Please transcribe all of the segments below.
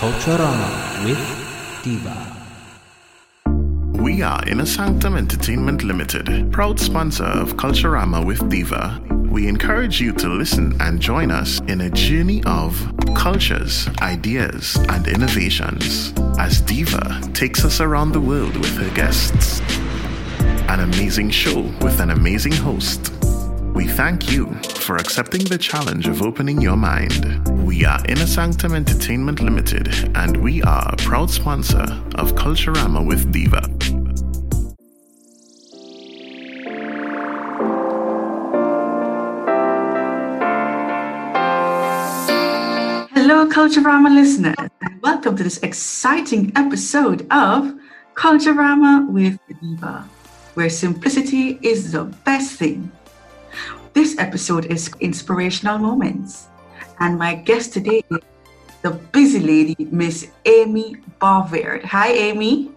Culturama with Diva. We are Inner Sanctum Entertainment Limited, proud sponsor of Culturama with Diva. We encourage you to listen and join us in a journey of cultures, ideas, and innovations as Diva takes us around the world with her guests. An amazing show with an amazing host. We thank you for accepting the challenge of opening your mind. We are Inner Sanctum Entertainment Limited, and we are a proud sponsor of Culturama with Diva. Hello, Culturama listeners, and welcome to this exciting episode of Culturama with Diva, where simplicity is the best thing. This episode is Inspirational Moments, and my guest today is the busy lady, Miss Amy Bovaird. Hi, Amy.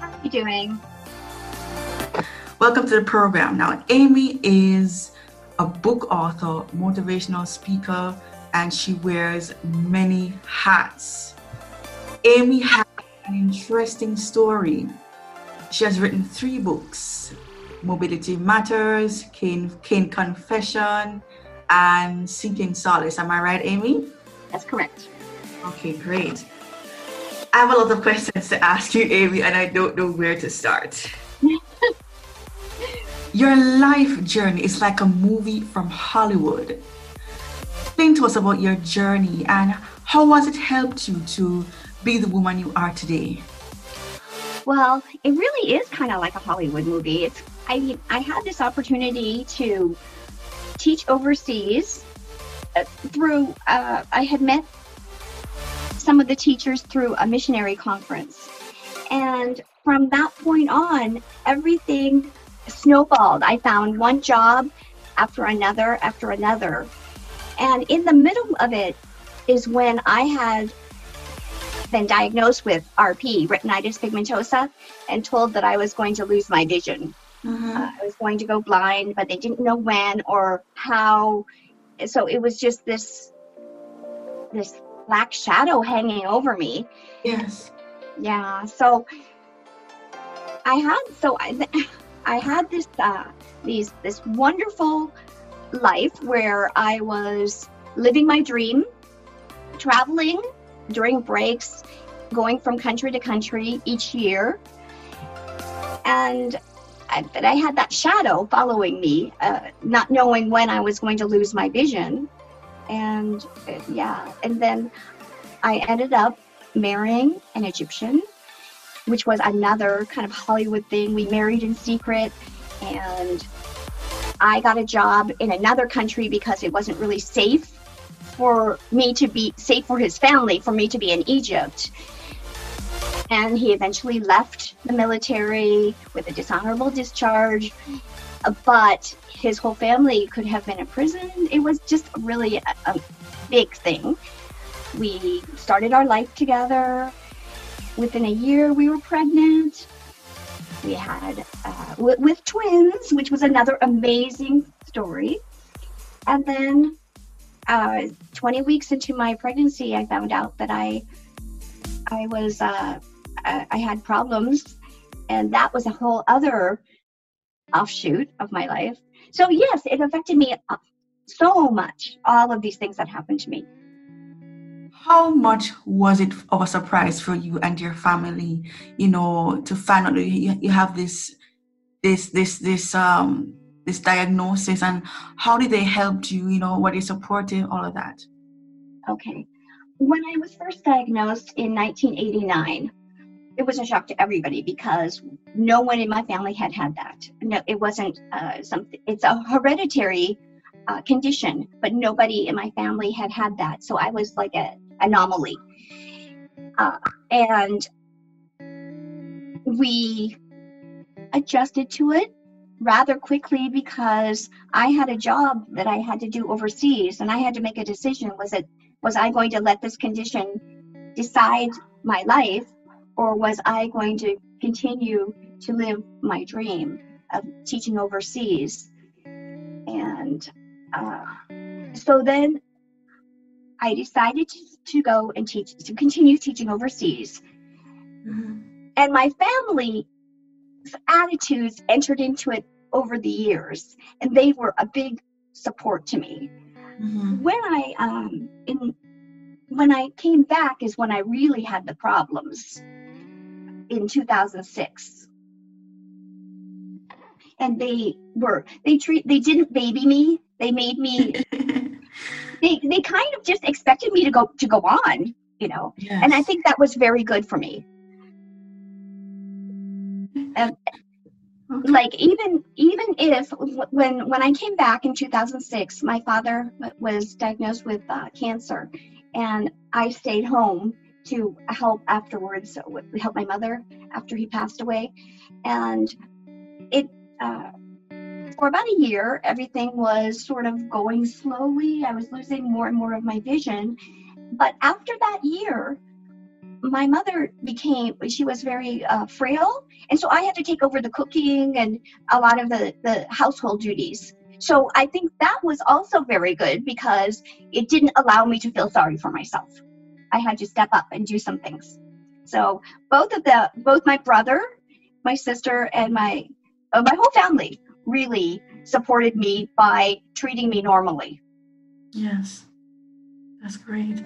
How are you doing? Welcome to the program. Now, Amy is a book author, motivational speaker, and she wears many hats. Amy has an interesting story. She has written three books Mobility Matters, Cane, Cane Confession, and Seeking Solace. Am I right, Amy? That's correct. Okay, great. I have a lot of questions to ask you, Amy, and I don't know where to start. Your life journey is like a movie from Hollywood. Explain to us about your journey and how has it helped you to be the woman you are today? Well, it really is kind of like a Hollywood movie. It's I I had this opportunity to teach overseas uh, through uh, I had met some of the teachers through a missionary conference. And from that point on, everything snowballed. I found one job after another after another. And in the middle of it is when I had been diagnosed with RP, retinitis pigmentosa, and told that I was going to lose my vision. Mhm. Uh, I was going to go blind, but they didn't know when or how. So it was just this this black shadow hanging over me. Yes. Yeah. So I had so I I had this uh, these this wonderful life where I was living my dream, traveling during breaks, going from country to country each year, and. I, but I had that shadow following me, uh, not knowing when I was going to lose my vision, and uh, yeah, and then I ended up marrying an Egyptian, which was another kind of Hollywood thing. We married in secret, and I got a job in another country because it wasn't really safe for me to be safe for his family, for me to be in Egypt. And he eventually left the military with a dishonorable discharge, uh, but his whole family could have been imprisoned. It was just really a, a big thing. We started our life together. Within a year, we were pregnant. We had uh, w- with twins, which was another amazing story. And then, uh, 20 weeks into my pregnancy, I found out that I, I was, uh, I, I had problems, and that was a whole other offshoot of my life. So yes, it affected me uh, so much. All of these things that happened to me. How much was it of a surprise for you and your family, you know, to find out you, you have this, this, this, this, um, this diagnosis, and how did they help you? You know, were they supportive? All of that. Okay. When I was first diagnosed in 1989, it was a shock to everybody because no one in my family had had that. No, it wasn't uh, something. It's a hereditary uh, condition, but nobody in my family had had that. So I was like a anomaly. Uh, and we adjusted to it rather quickly because I had a job that I had to do overseas and I had to make a decision was it was I going to let this condition decide my life or was I going to continue to live my dream of teaching overseas and uh, so then I decided to, to go and teach to continue teaching overseas Mhm. and my family attitudes entered into it over the years and they were a big support to me Mhm. when i um in when i came back is when i really had the problems in 2006 and they were they treat they didn't baby me they made me they they kind of just expected me to go to go on you know yes. and i think that was very good for me Okay. like even even if when when I came back in 2006, my father was diagnosed with uh, cancer, and I stayed home to help afterwards, help my mother after he passed away, and it. Uh, for about a year, everything was sort of going slowly. I was losing more and more of my vision. But after that year, my mother became, she was very uh, frail and so I had to take over the cooking and a lot of the, the household duties. So I think that was also very good because it didn't allow me to feel sorry for myself. I had to step up and do some things. So both of the both my brother, my sister, and my uh, my whole family really supported me by treating me normally. Yes, that's great.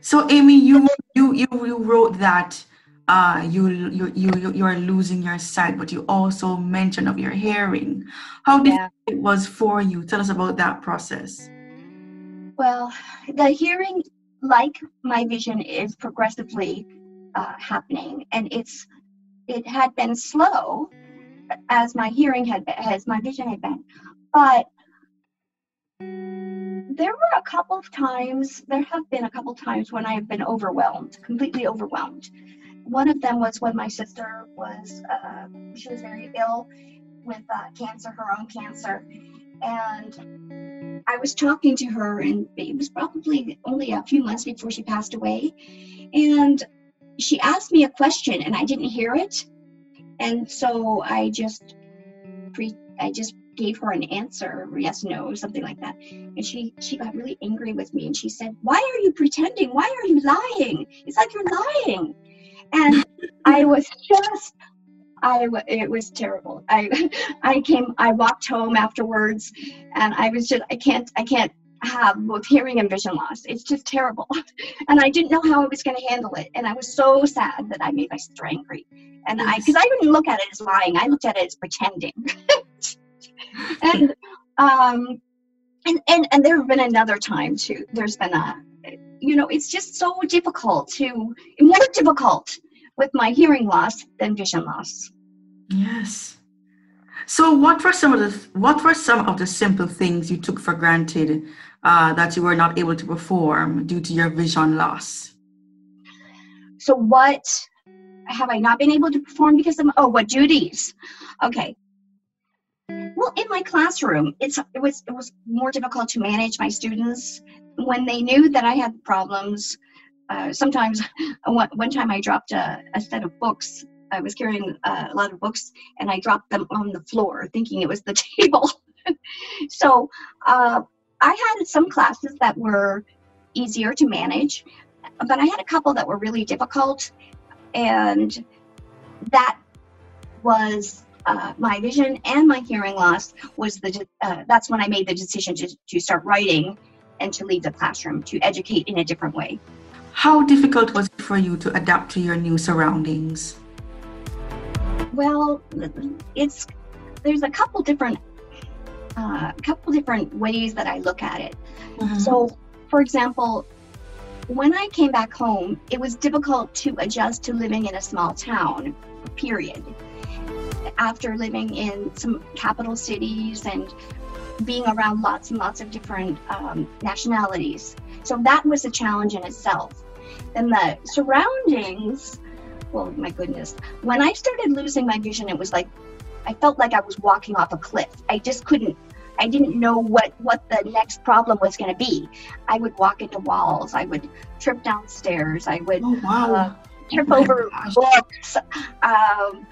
So, Amy, you you you, you wrote that uh, you you you you are losing your sight, but you also mentioned of your hearing. How difficult it was for you? Tell us about that process. Well, the hearing, like my vision, is progressively uh, happening, and it's it had been slow as my hearing had been, as my vision had been, but there were a couple of times. There have been a couple of times when I have been overwhelmed, completely overwhelmed. One of them was when my sister was uh, she was very ill with uh, cancer, her own cancer, and I was talking to her, and it was probably only a few months before she passed away. And she asked me a question, and I didn't hear it. And so I just pre- I just gave her an answer, yes, no, something like that. And she she got really angry with me, and she said, "Why are you pretending? Why are you lying? It's like you're lying." And I was just I it was terrible. I I came I walked home afterwards and I was just I can't I can't have both hearing and vision loss. It's just terrible. And I didn't know how I was going to handle it and I was so sad that I made my sister angry. And I cuz I didn't look at it as lying. I looked at it as pretending. and um and and and there have been another time too. There's been a you know, it's just so difficult to more difficult with my hearing loss than vision loss. Yes. So, what were some of the what were some of the simple things you took for granted uh, that you were not able to perform due to your vision loss? So, what have I not been able to perform because of? Oh, what duties? Okay. Well, in my classroom, it's it was it was more difficult to manage my students when they knew that I had problems. Uh, sometimes, one, one time I dropped a, a set of books. I was carrying uh, a lot of books, and I dropped them on the floor, thinking it was the table. so, uh, I had some classes that were easier to manage, but I had a couple that were really difficult, and that was uh, my vision and my hearing loss was the uh, that's when I made the decision to, to start writing and to leave the classroom to educate in a different way. How difficult was it for you to adapt to your new surroundings? Well, it's there's a couple different uh, couple different ways that I look at it. So, for example, when I came back home, it was difficult to adjust to living in a small town. Period. After living in some capital cities and being around lots and lots of different um, nationalities. So that was a challenge in itself. then the surroundings, well, my goodness, when I started losing my vision, it was like I felt like I was walking off a cliff. I just couldn't. I didn't know what what the next problem was going to be. I would walk into walls. I would trip downstairs. I would Oh wow. uh, trip my over gosh. books. Um,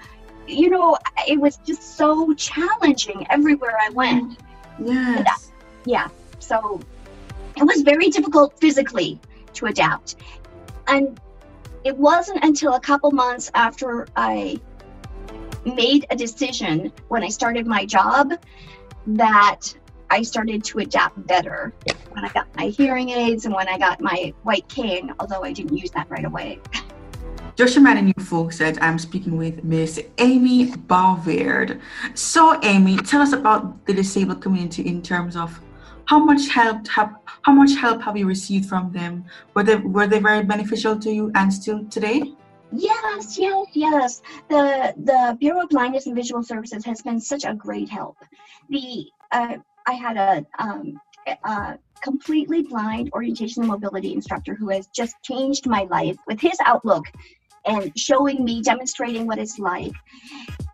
you know, it was just so challenging everywhere I went. yes. Yeah, so it was very difficult physically to adapt. And it wasn't until a couple months after I made a decision when I started my job that I started to adapt better. When I got my hearing aids and when I got my white cane, although I didn't use that right away. Reminding you folks that I'm speaking with Miss Amy Bovaird. So, Amy, tell us about the disabled community in terms of how much help have how much help have you received from them? Were they were they very beneficial to you and still today? Yes, yes, yes. The the Bureau of Blindness and Visual Services has been such a great help. The uh, I had a um, a completely blind orientation and mobility instructor who has just changed my life with his outlook and showing me, demonstrating what it's like.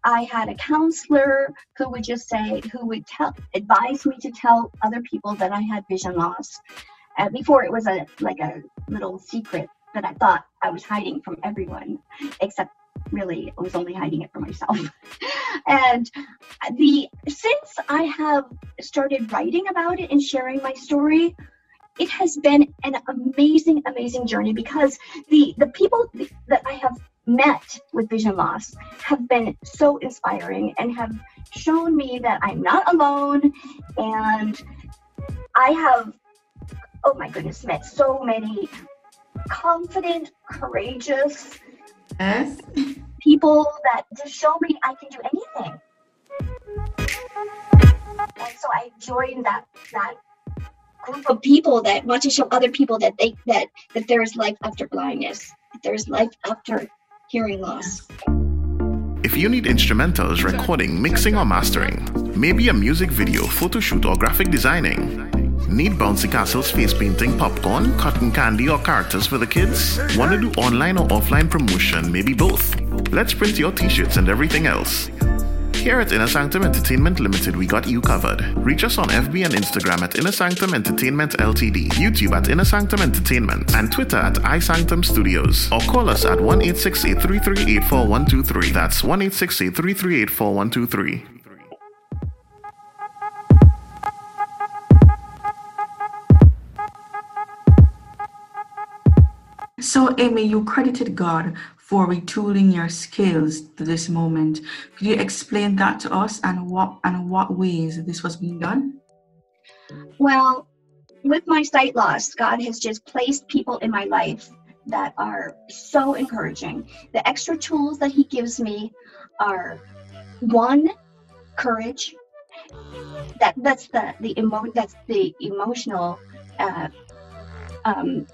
I had a counselor who would just say, who would tell, advise me to tell other people that I had vision loss. Uh, before it was a like a little secret that I thought I was hiding from everyone, except really I was only hiding it from myself. and the since I have started writing about it and sharing my story, it has been an amazing, amazing journey because the the people that I have met with vision loss have been so inspiring and have shown me that I'm not alone and I have oh my goodness met so many confident courageous Yes. people that just show me I can do anything. And so I joined that that group of people that want to show other people that they that that there is life after blindness, that there is life after hearing loss. If you need instrumentals, recording, mixing, or mastering, maybe a music video, photo shoot, or graphic designing, need bouncy castles, face painting, popcorn, cotton candy, or characters for the kids? Want to do online or offline promotion? Maybe both. Let's print your t shirts and everything else. Here at Inner Sanctum Entertainment Limited, we got you covered. Reach us on FB and Instagram at Inner Sanctum Entertainment Ltd, YouTube at Inner Sanctum Entertainment, and Twitter at iSanctum Studios. Or call us at 1 338 4123. That's 1 338 4123. So, Amy, you credited God for retooling your skills to this moment. Could you explain that to us and what and what ways this was being done? Well, with my sight loss, God has just placed people in my life that are so encouraging. The extra tools that He gives me are one, courage. That that's the the emo that's the emotional, uh, um,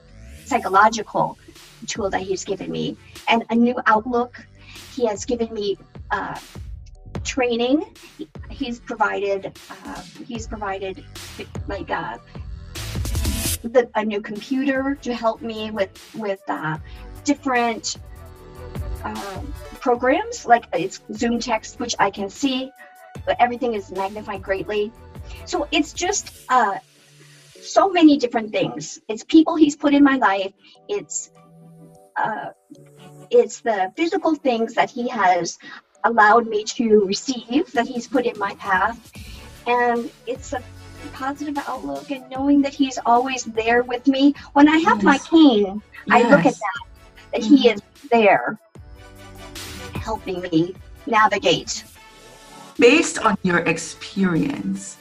psychological tool that He's given me, and a new outlook. He has given me uh, training. He's provided. Uh, he's provided like uh, the, a new computer to help me with with uh, different uh, programs like it's ZoomText which i can see but everything is magnified greatly so it's just uh, so many different things it's people he's put in my life it's uh, it's the physical things that he has allowed me to receive that he's put in my path and it's a positive outlook and knowing that he's always there with me when i have my Yes. cane i look at Yes. that that he is there helping me navigate Based on your experience,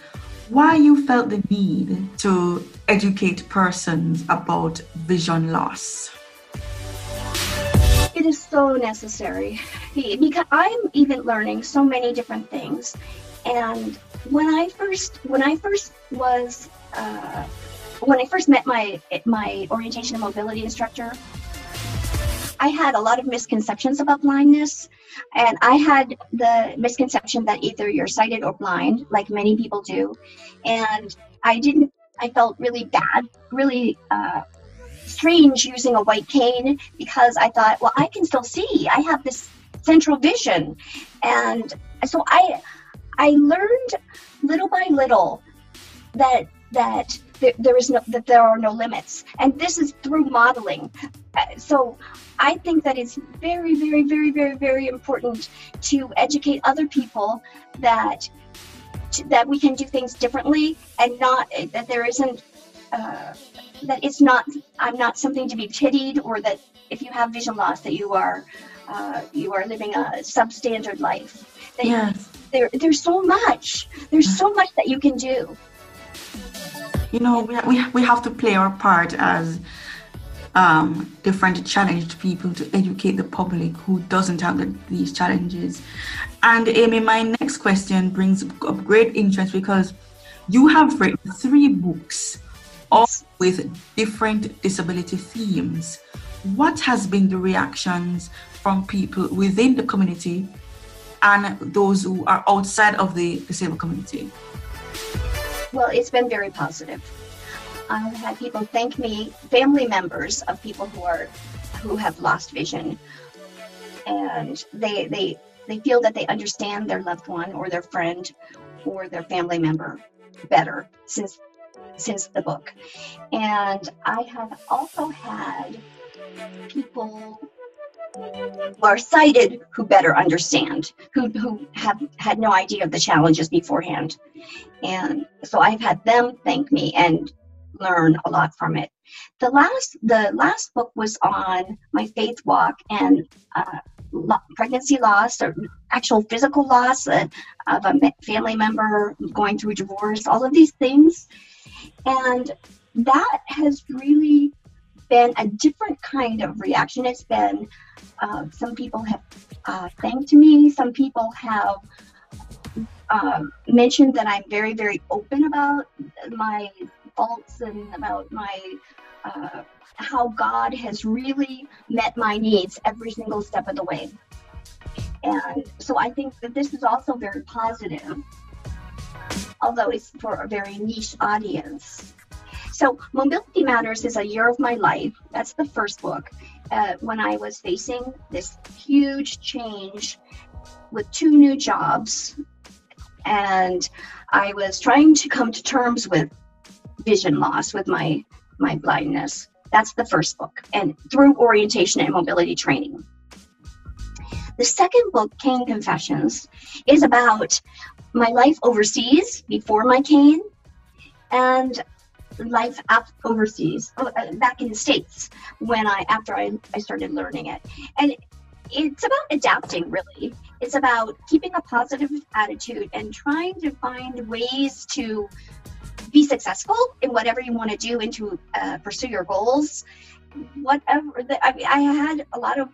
why you felt the need to educate persons about vision loss? It is so necessary. Because i'm even learning so many different things. And when i first when i first was uh, when i first met my my orientation and mobility instructor i had a lot of misconceptions about blindness. And i had the misconception that either you're sighted or blind like many people do. And i didn't i felt really bad really uh, strange using a white cane because I thought, well, I can still see. I have this central vision. And so I I learned little by little that that there, is no that there are no limits and this is through modeling uh, so i think that it's very very very very very important to educate other people that that we can do things differently and not that there isn't uh, that it's not i'm not something to be pitied or that if you have vision loss that you are uh, you are living a substandard life. That Yes. there, there's so much there's so much that you can do. You know we, we, we have to play our part as um, different challenged people to educate the public who doesn't have the, these challenges. And amy my next question brings up great interest because you have written three books all with different disability themes. What has been the reactions from people within the community and those who are outside of the disabled community? Well, it's been very positive. I've had people thank me, family members of people who are who have lost vision, and they they they feel that they understand their loved one or their friend or their family member better since since the book. And I have also had people who are sighted who better understand, who who have had no idea of the challenges beforehand. And so i've had them thank me and learn a lot from it. The last the last book was on my faith walk and uh, pregnancy loss or actual physical loss uh, of a family member going through a divorce all of these things and that has really been a different kind of reaction it's been uh, some people have uh, thanked me some people have um, mentioned that I'm very, very open about my faults and about my uh, how God has really met my needs every single step of the way. And so I think that this is also very positive, although it's for a very niche audience. So, Mobility Matters is a year of my life. That's the first book. Uh, when I was facing this huge change with two new jobs and I was trying to come to terms with vision loss with my my blindness. That's the first book, and through orientation and mobility training. The second book, Cane Confessions, is about my life overseas before my cane and life overseas oh, uh, back in the states when I after I, I started learning it. And it's about adapting really. It's about keeping a positive attitude and trying to find ways to be successful in whatever you want to do and to uh, pursue your goals. Whatever the, I, mean, I had a lot of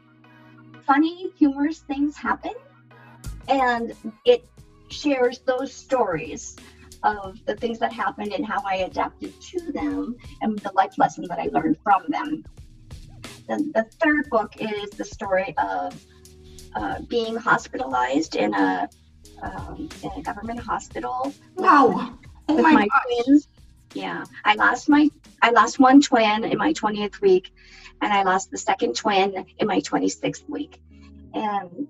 funny humorous things happen and it shares those stories of the things that happened and how i adapted to them and the life lesson that i learned from them the, the third book is the story of uh, being hospitalized in a um, in a government hospital wow oh with my, my gosh. twins. Yeah, I lost my I lost one twin in my 20th week, and I lost the second twin in my 26th week, and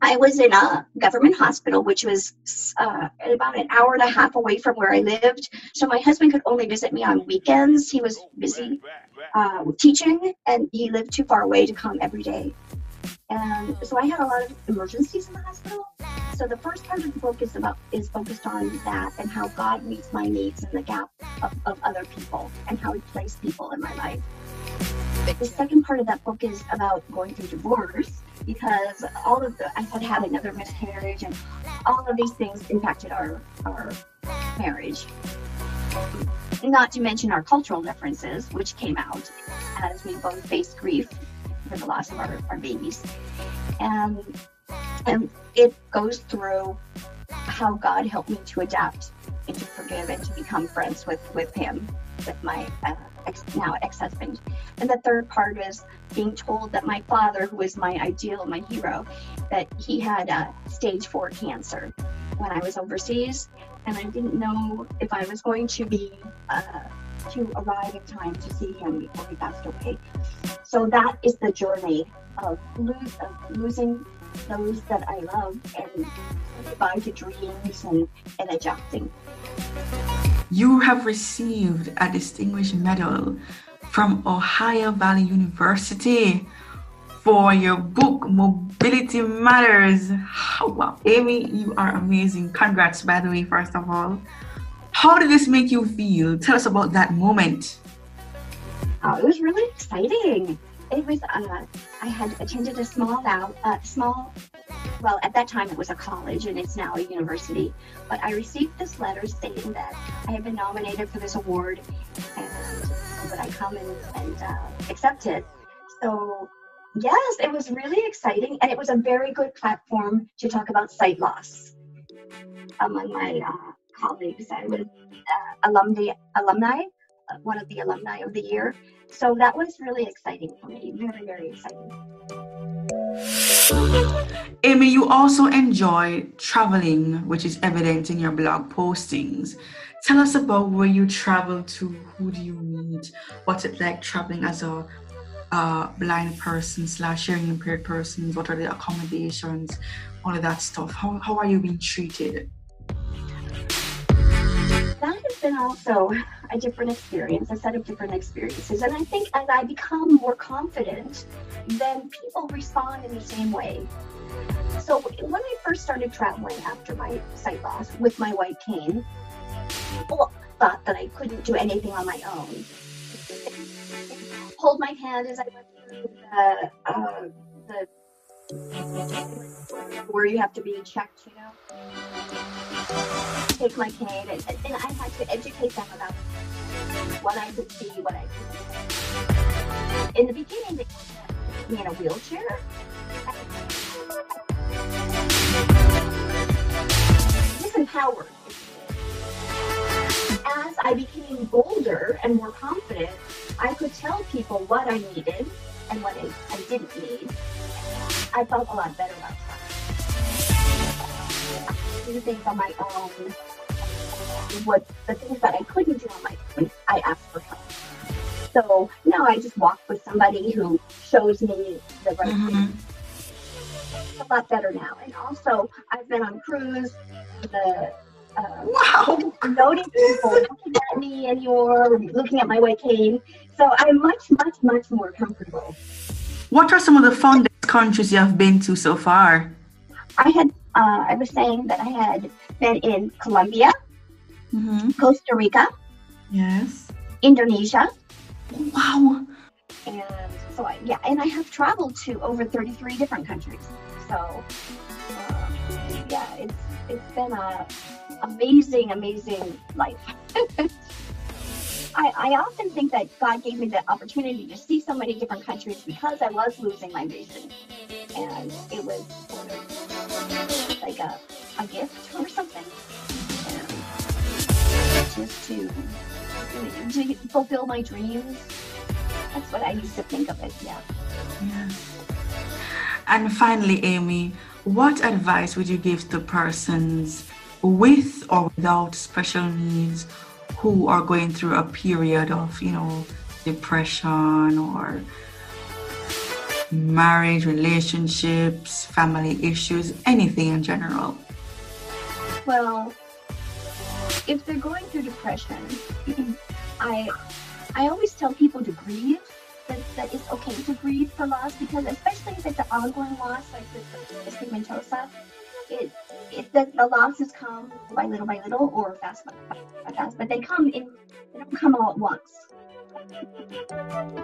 I was in a government hospital, which was uh, about an hour and a half away from where I lived. So my husband could only visit me on weekends. He was busy uh, teaching, and he lived too far away to come every day. And so I had a lot of emergencies in the hospital. So the first part of the book is about is focused on that and how God meets my needs and the gap of, of other people and how He placed people in my life. The second part of that book is about going through divorce because all of the I had had another miscarriage and all of these things impacted our our marriage. Not to mention our cultural differences, which came out as we both faced grief for the loss of our, our babies. And and it goes through how God helped me to adapt and to forgive and to become friends with with him, with my uh, ex, now ex-husband. And the third part is being told that my father, who is my ideal, my hero, that he had uh, stage four cancer when I was overseas, and I didn't know if I was going to be uh, to arrive in time to see him before he passed away. So that is the journey of, lose, of losing those that I love and goodbye to dreams and, and adjusting. You have received a distinguished medal from Ohio Valley University for your book Mobility Matters. Wow, Amy, you are amazing. Congrats, by the way, first of all. How did this make you feel? Tell us about that moment. Oh, it was really exciting. It was. Uh, I had attended a small uh, small. Well, at that time it was a college, and it's now a university. But I received this letter stating that I had been nominated for this award, and would I come and, and uh, accept it? So yes, it was really exciting, and it was a very good platform to talk about sight loss among my uh, colleagues. I was uh, alumni, alumni, uh, one of the alumni of the year. So that was really exciting for me. Very, very exciting. Amy, you also enjoy traveling, which is evident in your blog postings. Tell us about where you travel to, who do you meet, what's it like traveling as a uh, blind person slash hearing impaired persons, what are the accommodations, all of that stuff. How, how are you being treated? Been also a different experience, a set of different experiences. And I think as I become more confident, then people respond in the same way. So when I first started traveling after my sight loss with my white cane, people thought that I couldn't do anything on my own. Hold my hand as I went through the, uh, the where you have to be checked, you know. Take my cane, and, and I had to educate them about what I could see, what I could. Do. In the beginning, they put me in a wheelchair. Disempowered. As I became bolder and more confident, I could tell people what I needed and what I, I didn't need. I felt a lot better about that. Do things on my own. What the things that I couldn't do on my own, I asked for help. So now I just walk with somebody who shows me the right Mhm. thing. It's a lot better now. And also, I've been on cruise. The uh, Wow. noting people looking at me and you're looking at my white cane. So I'm much, much, much more comfortable. What are some of the fondest countries you have been to so far? I had, uh, I was saying that I had been in Colombia, Mm-hmm. Costa Rica, Yes. Indonesia, Wow. and so I, yeah, and I have traveled to over 33 different countries. So uh, yeah, it's it's been a amazing, amazing life. I, I often think that God gave me the opportunity to see so many different countries because I was losing my vision, and it was sort of like a, a gift or something. Just to, to fulfill my dreams. That's what I used to think of it. Yeah. Yes. And finally, Amy, what advice would you give to persons with or without special needs who are going through a period of, you know, depression or marriage, relationships, family issues, anything in general? Well, if they're going through depression, I I always tell people to grieve. That, that it's okay to grieve for loss because especially if it's an ongoing loss like the stigmatosa, it, it the, the losses come by little by little or fast by, by fast, but they come in they don't come all at once.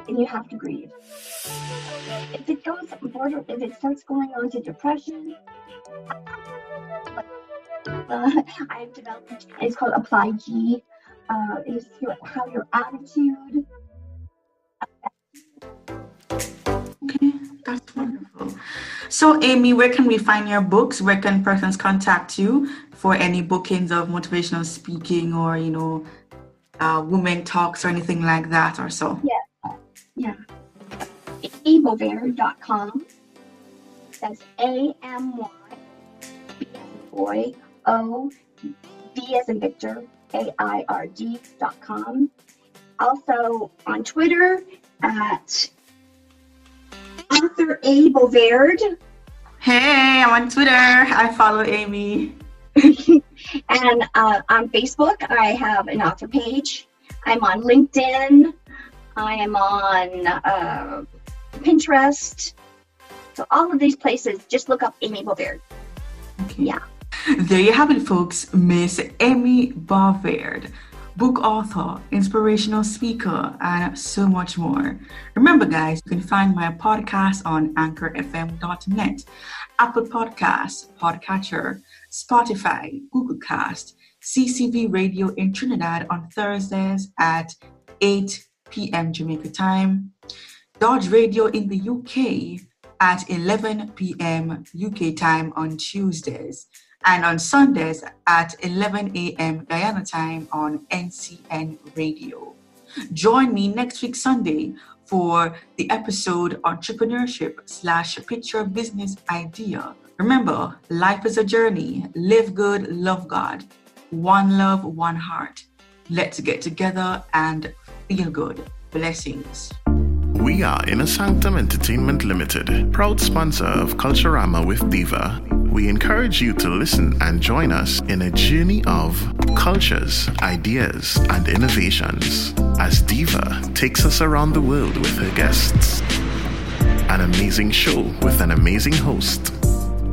And you have to grieve. If it goes border if it starts going on to depression, I've developed. It's called Apply G. Uh, it is your, how your attitude. Okay, that's wonderful. So, Amy, where can we find your books? Where can persons contact you for any bookings of motivational speaking or, you know, uh, women talks or anything like that or so? Yeah. yeah. Ebover.com. That's A M Y boy O V as in Victor A I R D dot com. also on Twitter at Arthur A. Bovaird. Hey, I'm on Twitter. I follow Amy. and uh, on Facebook, I have an author page. I'm on LinkedIn. I am on uh, Pinterest. So all of these places, just look up Amy Bovaird. Okay. Yeah. There you have it, folks. Miss Amy Bovaird, book author, inspirational speaker, and so much more. Remember, guys, you can find my podcast on anchorfm.net, Apple Podcasts, Podcatcher, Spotify, Google Cast, CCV Radio in Trinidad on Thursdays at 8 p.m. Jamaica time, Dodge Radio in the UK at 11 p.m. UK time on Tuesdays, and on Sundays at 11 a.m. Guyana time on NCN Radio. Join me next week Sunday for the episode Entrepreneurship slash Picture Business Idea. Remember, life is a journey. Live good, love God. One love, one heart. Let's get together and feel good. Blessings. We are Inner Sanctum Entertainment Limited, proud sponsor of Culturama with Diva. We encourage you to listen and join us in a journey of cultures, ideas, and innovations as Diva takes us around the world with her guests. An amazing show with an amazing host.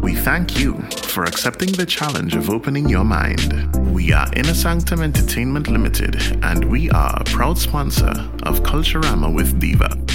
We thank you for accepting the challenge of opening your mind. We are Inner Sanctum Entertainment Limited, and we are a proud sponsor of Culturama with Diva.